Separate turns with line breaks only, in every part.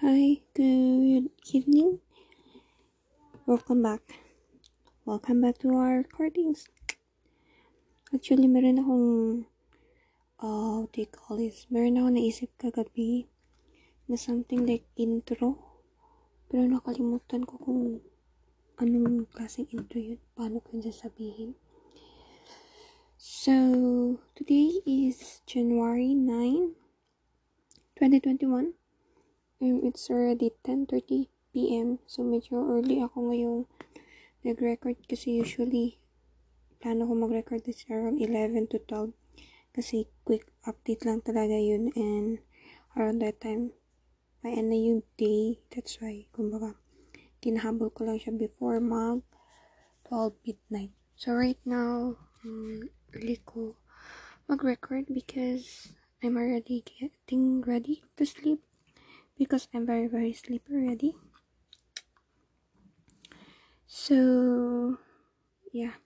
Hi, good evening. Welcome back. Welcome back to our recordings. Actually, meron akong, uh, what do you call this? Meron akong naisip kagabi na something like intro. Pero nakalimutan ko kung anong klaseng intro yun. Paano ko yun sasabihin. So, today is January 9, 2021. Um, it's already 10.30 p.m. So, medyo early ako ngayong nag-record kasi usually plano ko mag-record this around 11 to 12 kasi quick update lang talaga yun and around that time may end na yung day. That's why kumbaga kinahabol ko lang siya before mag 12 midnight. So right now um, early ko mag-record because I'm already getting ready to sleep because I'm very very sleepy already. So yeah,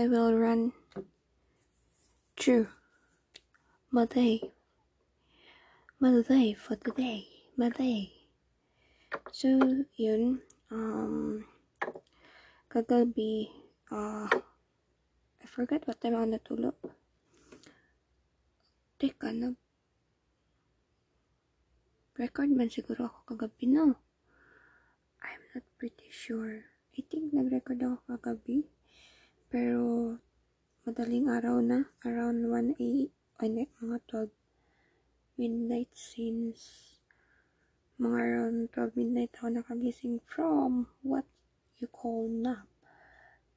I will run through my day, my day for today, my day. So yun, um, kagabi, uh, I forgot what time ako natulog. Teka, nag record man siguro ako kagabi, no? I'm not pretty sure. I think nag-record ako kagabi. Pero, madaling araw na. Around 1 a, ay hindi, mga 12 midnight since mga around 12 midnight ako nakagising from what you call nap.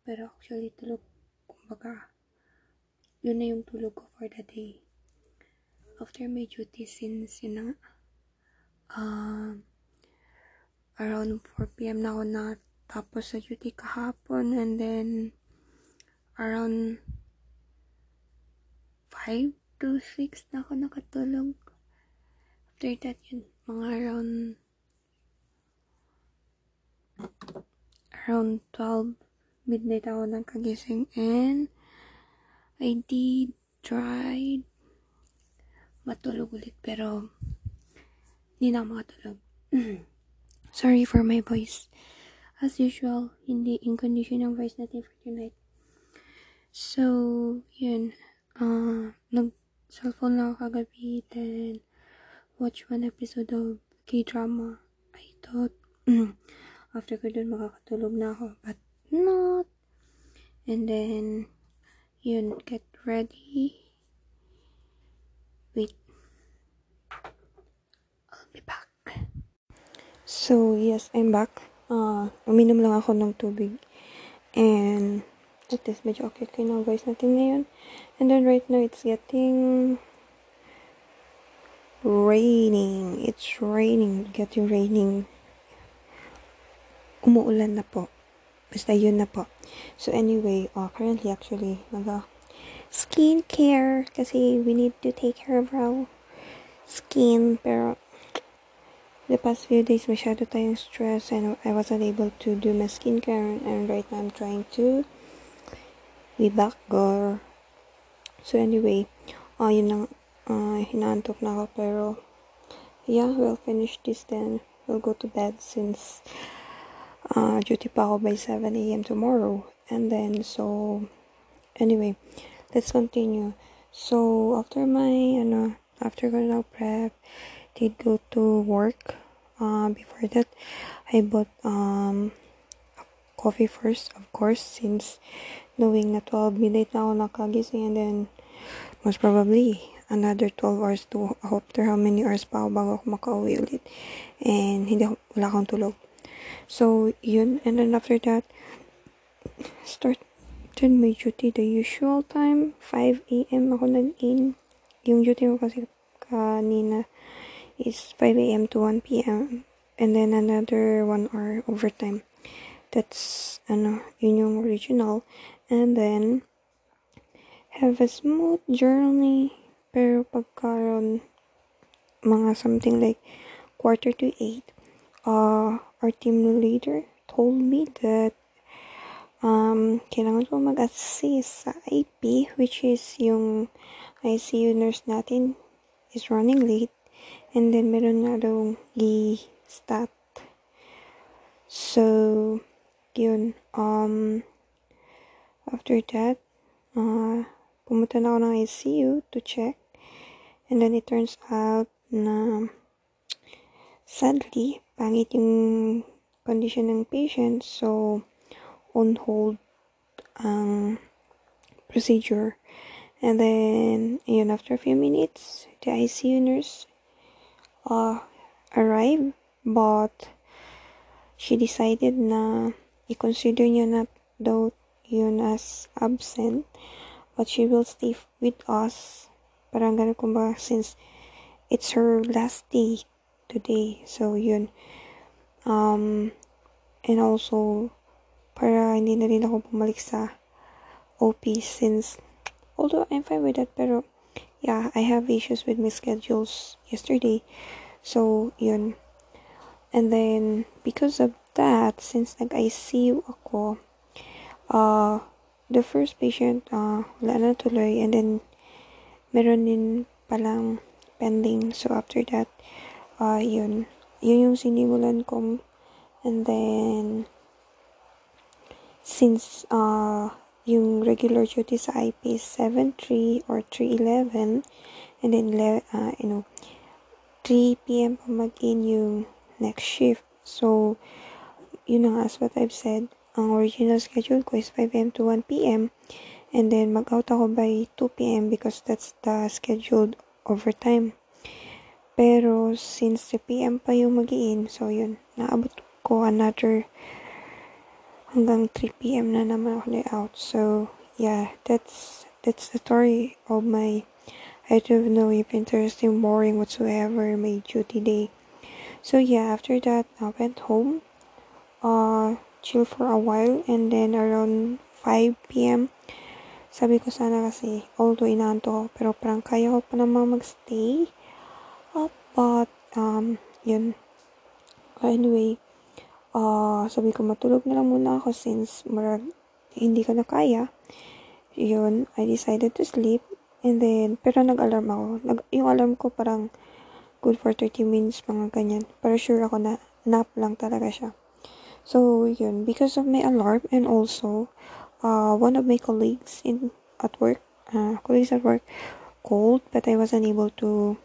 Pero actually, tulog, kumbaga, yun na yung tulog ko for the day. After my duty since, yun na nga, uh, around 4 p.m. na ako na tapos sa duty kahapon and then around 5 to 6 na ako nakatulog. After that, yun, mga around around 12 midnight ako nagkagising and I did try matulog ulit pero hindi na makatulog. Sorry for my voice. As usual, hindi in condition yung voice natin for tonight. So, yun. Uh, nag-cellphone lang ako kagabi, then watch one episode of K-drama. I thought, after ko dun makakatulog na ako, but not. And then, yun, get ready. Wait. I'll be back. So, yes, I'm back. Uh, uminom lang ako ng tubig. And, at least medyo okay kayo ng voice natin ngayon. And then right now, it's getting raining. It's raining. Getting raining. Umuulan na po. Basta yun na po. So anyway, uh, currently actually, naga skincare kasi we need to take care of our skin. Pero, the past few days masyado tayong stress and I wasn't able to do my skincare and right now I'm trying to be back girl. So anyway, uh, yun lang, uh, hinaantok na ako pero yeah, we'll finish this then. We'll go to bed since uh, duty pa ako by 7 a.m. tomorrow. And then, so, anyway, let's continue. So, after my, ano, after ko na prep, did go to work. Uh, before that, I bought um, coffee first, of course, since knowing na 12 midnight na ako nakagising and then most probably another 12 hours to after how many hours pa ako bago ako makauwi ulit. And hindi ako, wala akong tulog. So, yun. And then after that, started my duty the usual time. 5 a.m. ako nag-in. Yung duty ko kasi kanina is 5 a.m. to 1 p.m. And then another 1 hour overtime. That's, ano, yun yung original. And then, have a smooth journey. Pero pagkaroon, mga something like quarter to 8, uh, our team leader told me that um, kailangan ko mag-assist sa IP, which is yung ICU nurse natin is running late. And then, meron nga daw stat. So, yun, um, after that, uh, pumunta na ako ng ICU to check. And then it turns out na sadly, pangit yung condition ng patient. So, on hold ang procedure. And then, yun, after a few minutes, the ICU nurse uh, arrived, but she decided na i-consider niya na daw yun as absent, but she will stay with us. Parang ganun kumbaga, since it's her last day today. So, yun. Um, and also, para hindi na rin ako bumalik sa OP since although I'm fine with that pero yeah I have issues with my schedules yesterday. So yun. And then because of that since nag ICU ako uh the first patient uh wala na tuloy. And then meron din palang pending. So after that uh yun. Yun yung sinimulan ko. And then since uh yung regular duty sa IP is 7.3 or 3.11 and then uh, you know 3 p.m. pa mag-in yung next shift so yun nga as what I've said ang original schedule ko is 5 a.m. to 1 p.m. and then mag-out ako by 2 p.m. because that's the scheduled overtime pero since 3 p.m. pa yung mag in so yun naabot ko another hanggang 3 p.m. na naman ako out. So, yeah, that's that's the story of my I don't know if interesting, boring whatsoever, my duty day. So yeah, after that, I went home, uh, chill for a while, and then around 5 p.m., sabi ko sana kasi, although inaanto ko, pero parang kaya ko pa naman magstay. Uh, but, um, yun. Anyway, uh, sabi ko matulog na lang muna ako since marag hindi ko na kaya. Yun, I decided to sleep. And then, pero nag-alarm ako. Nag, yung alarm ko parang good for 30 minutes, mga ganyan. Pero sure ako na nap lang talaga siya. So, yun, because of my alarm and also, uh, one of my colleagues in at work, uh, colleagues at work called, but I wasn't able to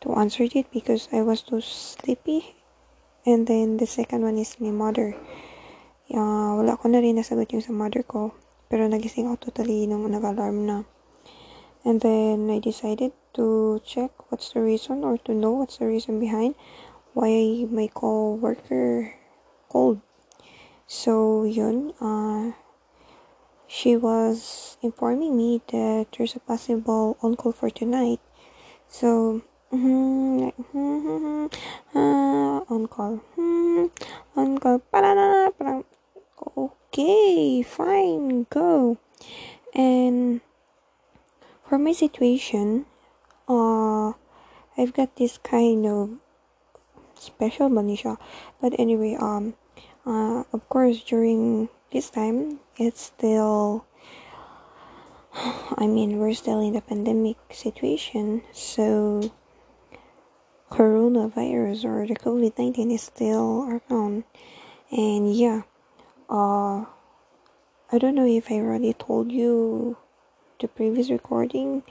to answer it because I was too sleepy And then, the second one is my mother. Uh, wala ko na rin nasagot yung sa mother ko. Pero nagising ako totally nung nag-alarm na. And then, I decided to check what's the reason or to know what's the reason behind why my co-worker called. So, yun. Uh, she was informing me that there's a possible on-call for tonight. So, Mm-hmm. Mm-hmm. Uh, on call. Hmm. On call. Okay, fine, go. And for my situation, uh, I've got this kind of special manisha. But anyway, um, uh, of course, during this time, it's still I mean, we're still in the pandemic situation, so coronavirus or the COVID-19 is still around. And yeah, uh, I don't know if I already told you the previous recording,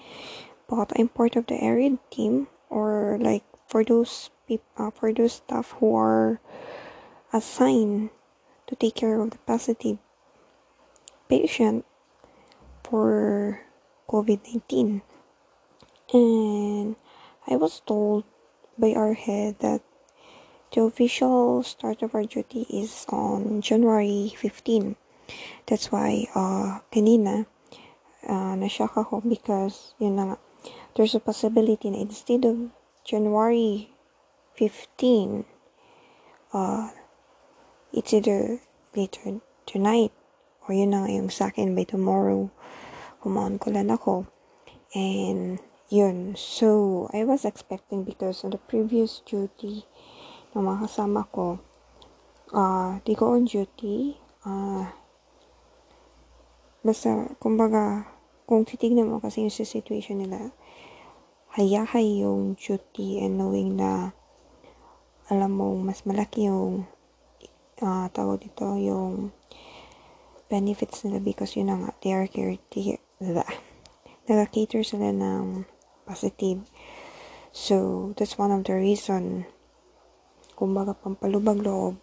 but I'm part of the area team or like for those people, uh, for those staff who are assigned to take care of the positive patient for COVID 19. And I was told by our head that the official start of our duty is on January 15. That's why, uh, kanina, uh, na-shock because, yun na there's a possibility na instead of January 15, uh, it's either later tonight or yun na nga yung sa akin by tomorrow, kumaon ko lang ako. And, yun. So, I was expecting because on the previous duty ng mga kasama ko, uh, di ko on duty, uh, basta, kumbaga, kung titignan mo kasi yung situation nila, hayahay yung duty and knowing na alam mo, mas malaki yung ah tawag dito, yung benefits nila because yun na nga, they are care, nag-cater sila ng positive. So, that's one of the reason, kumbaga, pampalubag loob,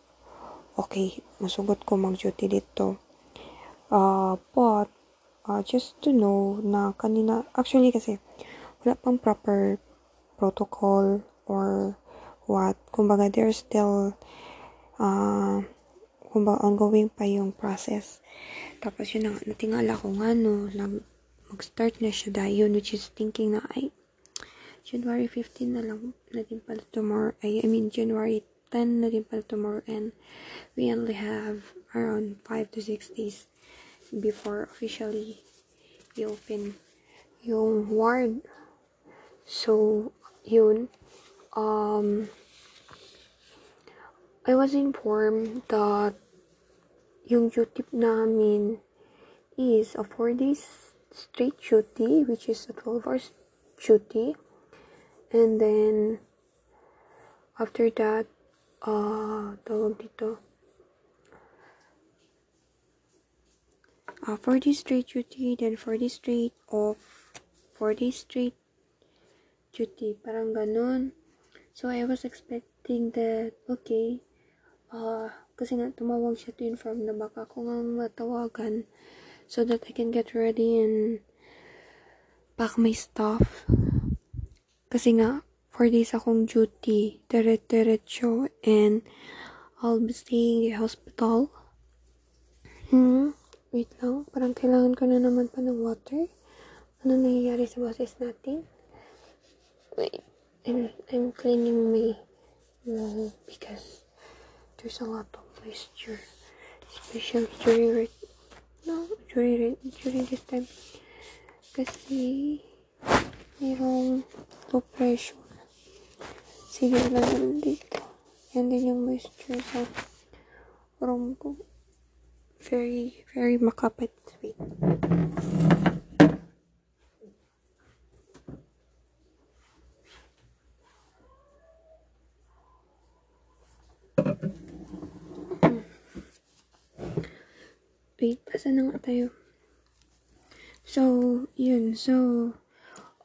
okay, masugot ko mag-duty dito. Uh, but, uh, just to know na kanina, actually kasi, wala pang proper protocol or what. Kumbaga, there's still, uh, kumbaga, ongoing pa yung process. Tapos, yun na, natingala ko nga, no, nag, mag-start na siya dayon, which is thinking na, ay, January 15 na lang na din pala tomorrow. Ay, I mean, January 10 na din pala tomorrow. And we only have around 5 to 6 days before officially i-open yung ward. So, yun. Um, I was informed that yung duty namin is a 4 days straight duty, which is a 12 hours duty. And then, after that, uh, dito, uh, 4 days straight duty, then 4 days straight off, 4 days straight duty, parang ganun. So, I was expecting that, okay, uh, kasi nga tumawag siya to inform na baka ako nga matawagan so that I can get ready and pack my stuff. Kasi nga, 4 days akong duty, diret-diretso, and I'll be staying in the hospital. Hmm, wait lang, parang kailangan ko na naman pa ng water. Ano nangyayari sa boses natin? Wait, I'm, I'm cleaning my wall because there's a lot of moisture, especially during no, during during this time. Kasi mayroong low pressure. Sige naman dito. Yan din yung moisture sa room ko. Very, very makapit. Wait. Wait, asa na nga tayo? So, yun. So,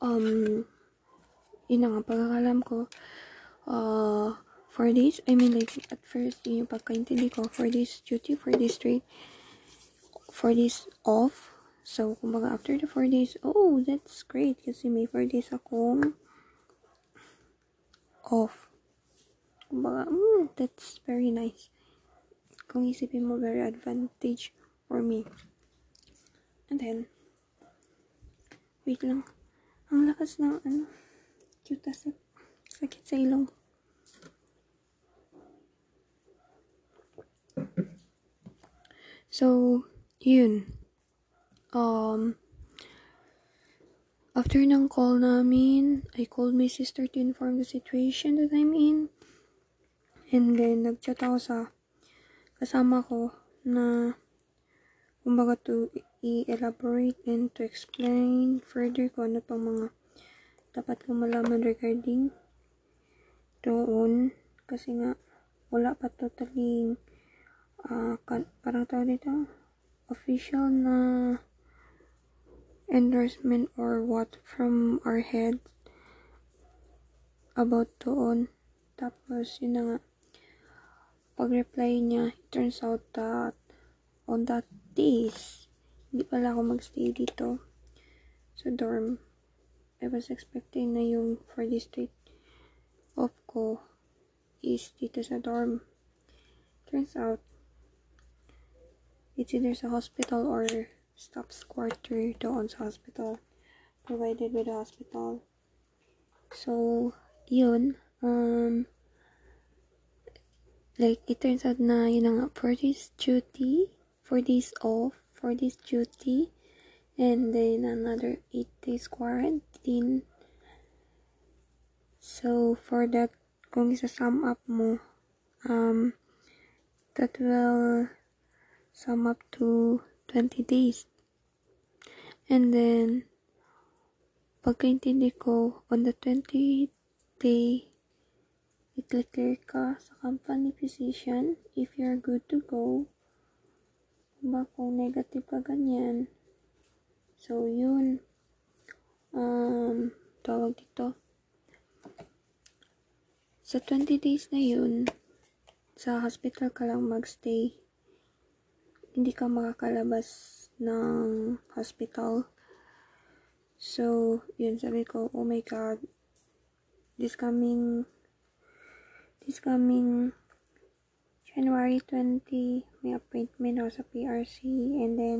um, yun nga, pagkakalam ko, uh, 4 days, I mean, like, at first, yun yung pagkaintindi ko, 4 days duty, 4 days straight, 4 days off. So, kumbaga, after the 4 days, oh, that's great, kasi may 4 days akong off. Kumbaga, mm, that's very nice. Kung isipin mo, very advantage for me. And then, wait lang. Ang lakas ng ano, cute sa sakit sa ilong. So, yun. Um, after ng call namin, I called my sister to inform the situation that I'm in. And then, nag-chat ako sa kasama ko na kumbaga to i-elaborate and to explain further kung ano pang mga dapat kong malaman regarding doon. Kasi nga wala pa totally uh, parang tawag dito official na endorsement or what from our head about doon. Tapos yun na nga. Pag reply niya it turns out that on that days hindi pala ako magstay dito sa dorm I was expecting na yung for this straight off ko is dito sa dorm. Turns out, it's either sa hospital or staff's quarter doon sa hospital. Provided by the hospital. So, yun. Um, like, it turns out na yun nga, for this duty, for this off, for this duty, and then another 8 days quarantine. So, for that, kung isa-sum up mo, um, that will sum up to 20 days. And then, pagkaintindi ko, on the 20 day i-clear ka sa company physician if you're good to go. Diba kung negative ka ganyan. So, yun. Um, tawag dito. Sa 20 days na yun, sa hospital ka lang magstay. Hindi ka makakalabas ng hospital. So, yun sabi ko, oh my god, this coming, this coming January 20, may appointment ako sa PRC and then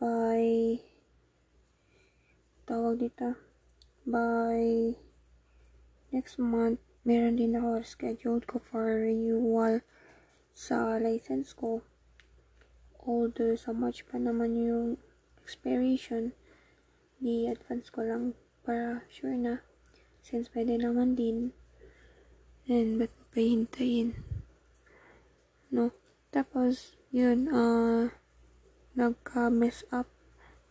by tawag dito by next month meron din ako scheduled ko for renewal sa license ko. Although sa March pa naman yung expiration i-advance ko lang para sure na since pwede naman din. And ba't pa hintayin no. Tapos yun uh, nagka-mess up.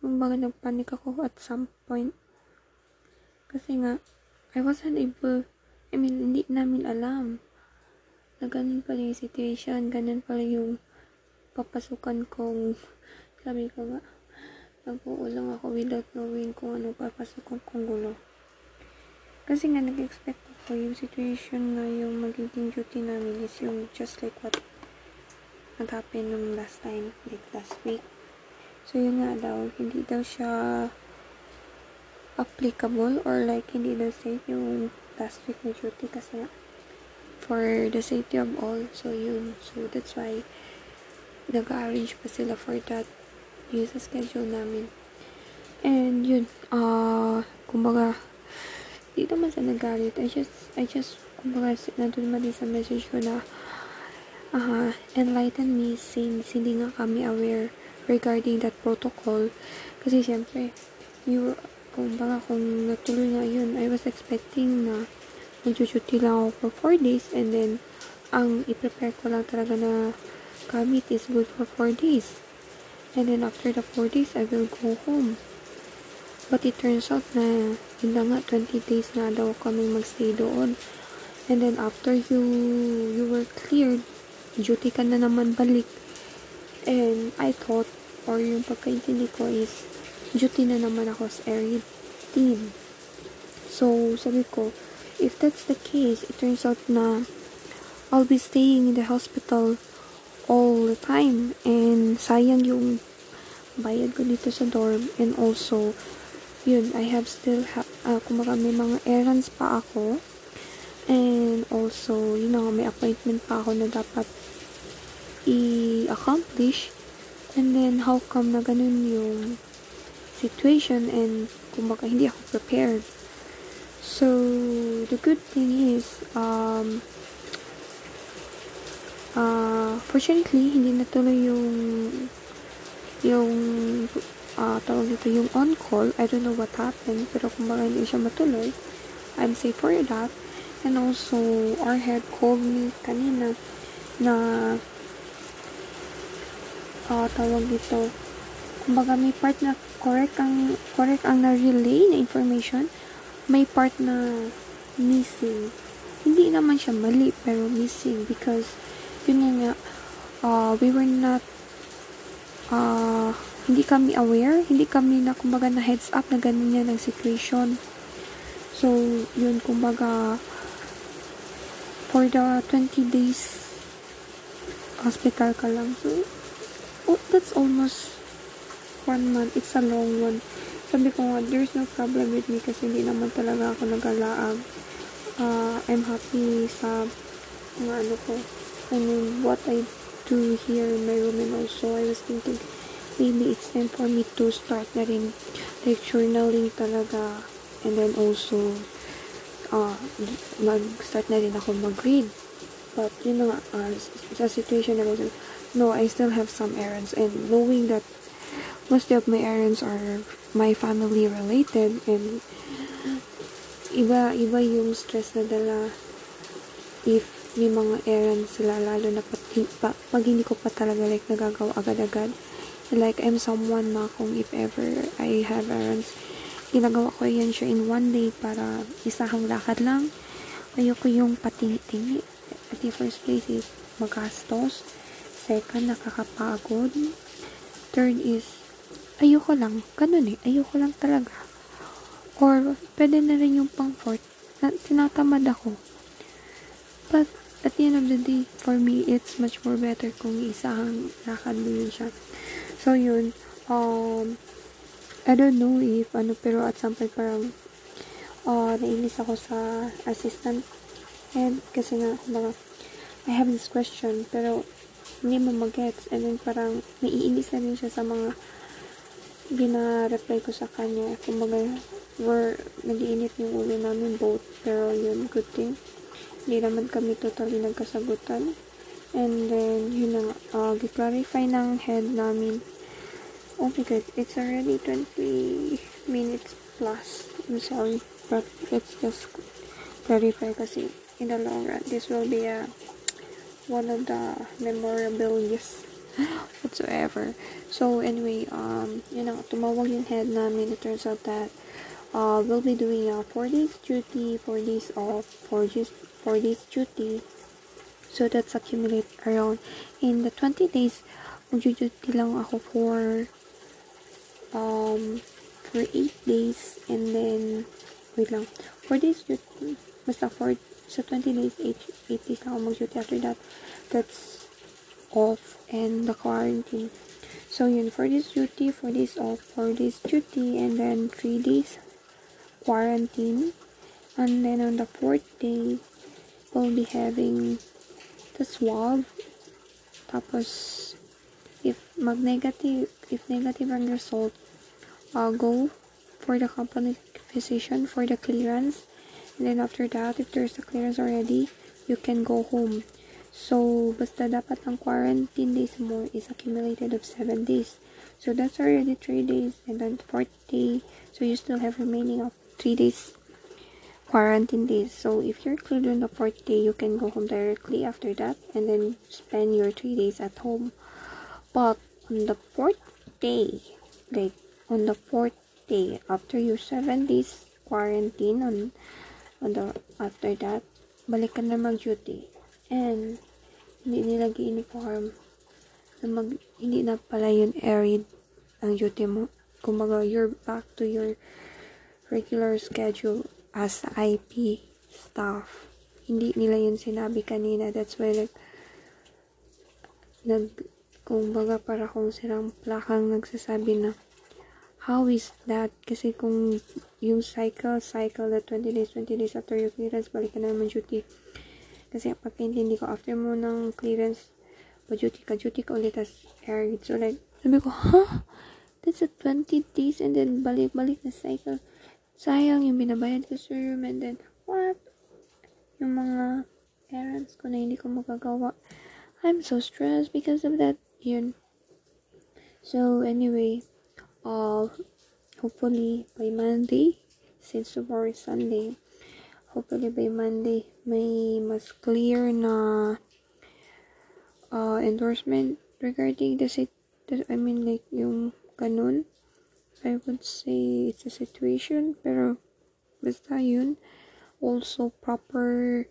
Yung baga nagpanik ako at some point. Kasi nga I wasn't able I mean hindi namin alam na ganun pala yung situation ganun pala yung papasukan kong sabi ko nga nagbuo lang ako without knowing kung ano papasok kong gulo. Kasi nga, nag-expect ko yung situation na yung magiging duty namin is yung just like what nag-happen nung last time, like last week. So, yun nga daw, hindi daw siya applicable or like hindi daw safe yung last week na duty kasi nga for the safety of all. So, yun. So, that's why nag-arrange pa sila for that yun schedule namin. And yun, uh, kumbaga, di naman sa nagalit. I just, I just, kumbaga, nandun man din sa message ko na, uh, enlighten me since hindi nga kami aware regarding that protocol. Kasi syempre, you, kumbaga, kung natuloy nga yun, I was expecting na mag-duty lang ako for 4 days and then, ang i-prepare ko lang talaga na gamit is good for 4 days. And then after the 4 days, I will go home. But it turns out na yun na nga, 20 days na daw kami magstay doon. And then after you, you were cleared, duty ka na naman balik. And I thought, or yung pagkaintindi ko is, duty na naman ako sa area team. So, sabi ko, if that's the case, it turns out na I'll be staying in the hospital all the time. And sayang yung bayad ko dito sa dorm. And also, yun, I have still, ha uh, kumbaga may mga errands pa ako. And also, yun na may appointment pa ako na dapat i-accomplish. And then, how come na ganun yung situation and kumbaga hindi ako prepared. So, the good thing is, um, uh, fortunately, hindi natuloy yung yung uh, tawag dito, yung on-call. I don't know what happened, pero kumbaga hindi siya matuloy. I'm safe for that. And also, our head called me kanina na uh, tawag dito, kumbaga may part na correct ang correct ang na-relay na information, may part na missing. Hindi naman siya mali, pero missing because yun nga, uh, we were not, uh, hindi kami aware, hindi kami na, kumbaga, na heads up na ganun yan ang situation. So, yun, kumbaga, for the 20 days, hospital ka lang. So, oh, that's almost one month. It's a long one. Sabi ko nga, there's no problem with me kasi hindi naman talaga ako nagalaag. Uh, I'm happy sa mga ano ko, I mean, what I do here in my room and also I was thinking, maybe it's time for me to start na rin like journaling talaga and then also uh, mag-start na rin ako mag-read. But, yun na uh, sa situation na rin, no, I still have some errands and knowing that most of my errands are my family related and iba iba yung stress na dala if may mga errands sila lalo na pag, pa, pag hindi ko pa talaga like nagagawa agad-agad like I'm someone na kung if ever I have errands ginagawa ko yan siya in one day para isahang lakad lang ayoko yung patingi-tingi. At the first place is magastos. Second, nakakapagod. Third is, ayoko lang. Ganun eh. Ayoko lang talaga. Or, pwede na rin yung pang fourth. Na, tinatamad ako. But, at the end of the day, for me, it's much more better kung isang lakad mo yun siya. So, yun. Um, I don't know if ano, pero at some point parang uh, nainis ako sa assistant head kasi nga, kumbaga, I have this question, pero hindi mo magets and then parang naiinis na rin siya sa mga bina-reply ko sa kanya. Kumbaga, we're, nag-iinit yung ulo namin both, pero yun, good thing. Hindi naman kami totally nagkasagutan. And then, yun na uh, clarify ng head namin. Oh my god, it's already 20 minutes plus. I'm sorry, but let's just clarify kasi in the long run, this will be a one of the memorabilities whatsoever. So, anyway, um, yun na, tumawag yung head namin. It turns out that uh, we'll be doing a 4 days duty, 4 days off, 4 days for this duty. So, that's accumulate around in the 20 days, mag-duty lang ako for um, for 8 days and then, wait lang, for this duty, basta for, sa 20 days, 8, 8 days lang ako. After that, that's off and the quarantine. So, yun, for this duty, for this off, for this duty, and then 3 days quarantine. And then on the fourth day, we'll be having the swab. Tapos, if mag-negative, if negative ang result, uh, go for the company physician for the clearance. And then after that, if there's a clearance already, you can go home. So, basta dapat ang quarantine days mo is accumulated of 7 days. So, that's already 3 days. And then 4th day, so you still have remaining of 3 days quarantine days. So if you're cleared on the fourth day, you can go home directly after that and then spend your three days at home. But on the fourth day, like on the fourth day after your seven days quarantine on on the after that, balik ka na mag-duty. And hindi nila gi-uniform na mag, hindi na pala yun arid ang duty mo. Kumbaga, you're back to your regular schedule as IP staff. Hindi nila yun sinabi kanina. That's why, like, nag, kung baga para kung silang plakang nagsasabi na, how is that? Kasi kung yung cycle, cycle na 20 days, 20 days after your clearance, balik ka na naman duty. Kasi pagkaintindi ko, after mo ng clearance, pa-duty ka, duty ka ulit as arid. So, like, sabi ko, huh? That's a 20 days and then balik-balik na cycle sayang yung binabayad ko room and then, what? Yung mga parents ko na hindi ko magagawa. I'm so stressed because of that. Yun. So, anyway, uh, hopefully, by Monday, since tomorrow is Sunday, hopefully by Monday, may mas clear na uh, endorsement regarding the, sit I mean, like, yung ganun. I would say it's a situation pero basta yun also proper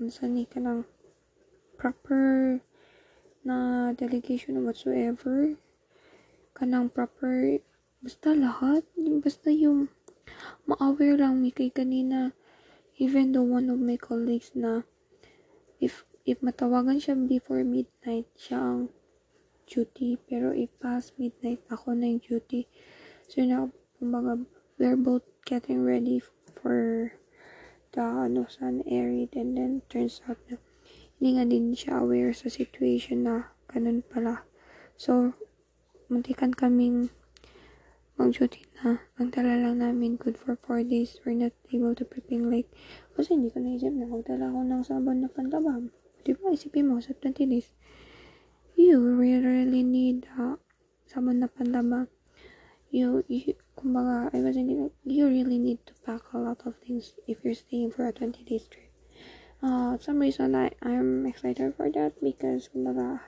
minsan ka ng proper na delegation or whatsoever. Kanang proper basta lahat. Basta yung ma-aware lang mi kay kanina even though one of my colleagues na if if matawagan siya before midnight siya ang duty. Pero if past midnight ako na yung duty. So, now, kumbaga, we're both getting ready for the, ano, sun arid and then turns out na hindi nga din siya aware sa situation na ganun pala. So, muntikan kaming mag-duty na. Ang tala lang namin, good for 4 days. We're not able to prepping like, kasi hindi ko naisip na magdala ako ng sabon na pantabang. Di ba, isipin mo, sa 20 days, you really need uh, sabon na pantabang you, you kumbaga, I was thinking, you really need to pack a lot of things if you're staying for a 20 days trip. Uh, some reason I, I'm excited for that because, kumbaga,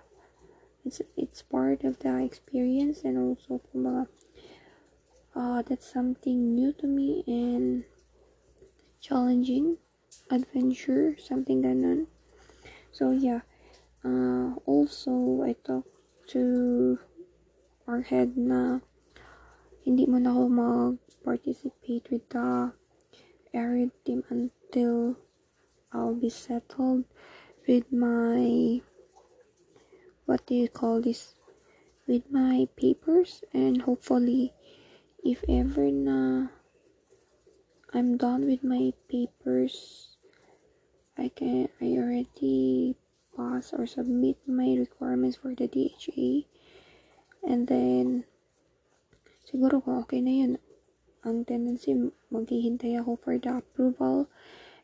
it's, it's part of the experience and also, kumbaga, uh, that's something new to me and challenging adventure, something ganon. So yeah. Uh, also, I talked to our head na hindi mo na ako mag-participate with the arid team until I'll be settled with my what do you call this? With my papers and hopefully if ever na I'm done with my papers I can I already pass or submit my requirements for the DHA and then siguro kung okay na yun ang tendency maghihintay ako for the approval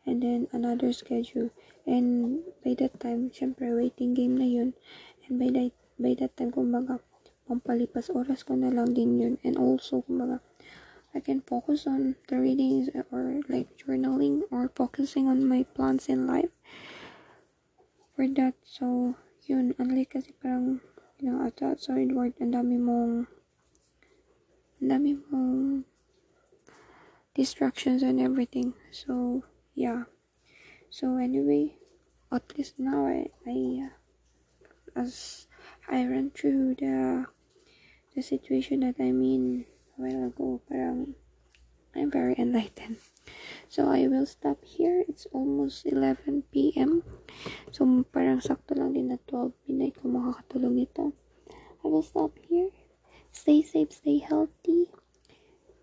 and then another schedule. And by that time syempre waiting game na yun. And by that by that time kumbaga pampalipas oras ko na lang din yun. And also kumbaga I can focus on the readings or like journaling or focusing on my plans in life for that. So yun unlike kasi parang you know at the outside world ang dami mong ang dami mong distractions and everything. So yeah. So anyway at least now I, I uh, as I ran through the the situation that I'm in a while ago parang I'm very enlightened. So I will stop here. It's almost 11 p.m. so parang sakto lang din na 12 midnight kung makakatulog nito. I will stop here. Stay safe stay healthy.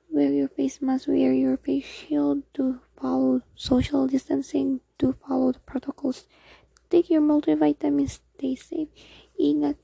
Wear your face mask, wear your face shield, to follow social distancing, do follow the protocols. Take your multivitamins, stay safe. Ingat